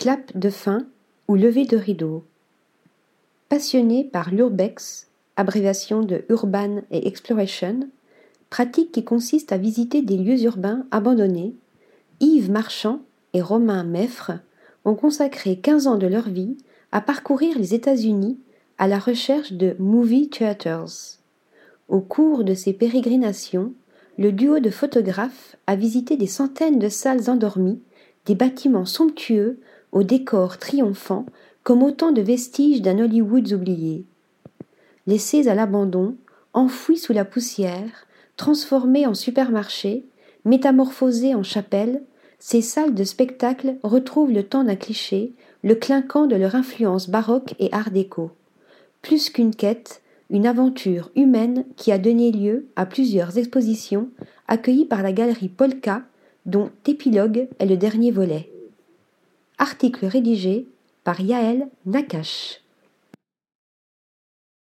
clap de fin ou lever de rideau. Passionné par l'urbex, abréviation de Urban et Exploration, pratique qui consiste à visiter des lieux urbains abandonnés, Yves Marchand et Romain Meffre ont consacré 15 ans de leur vie à parcourir les États-Unis à la recherche de movie theaters. Au cours de ces pérégrinations, le duo de photographes a visité des centaines de salles endormies, des bâtiments somptueux aux décors triomphants comme autant de vestiges d'un Hollywood oublié. Laissés à l'abandon, enfouis sous la poussière, transformés en supermarchés, métamorphosés en chapelles, ces salles de spectacle retrouvent le temps d'un cliché, le clinquant de leur influence baroque et art déco. Plus qu'une quête, une aventure humaine qui a donné lieu à plusieurs expositions accueillies par la galerie Polka, dont Épilogue est le dernier volet. Article rédigé par Yaël Nakache.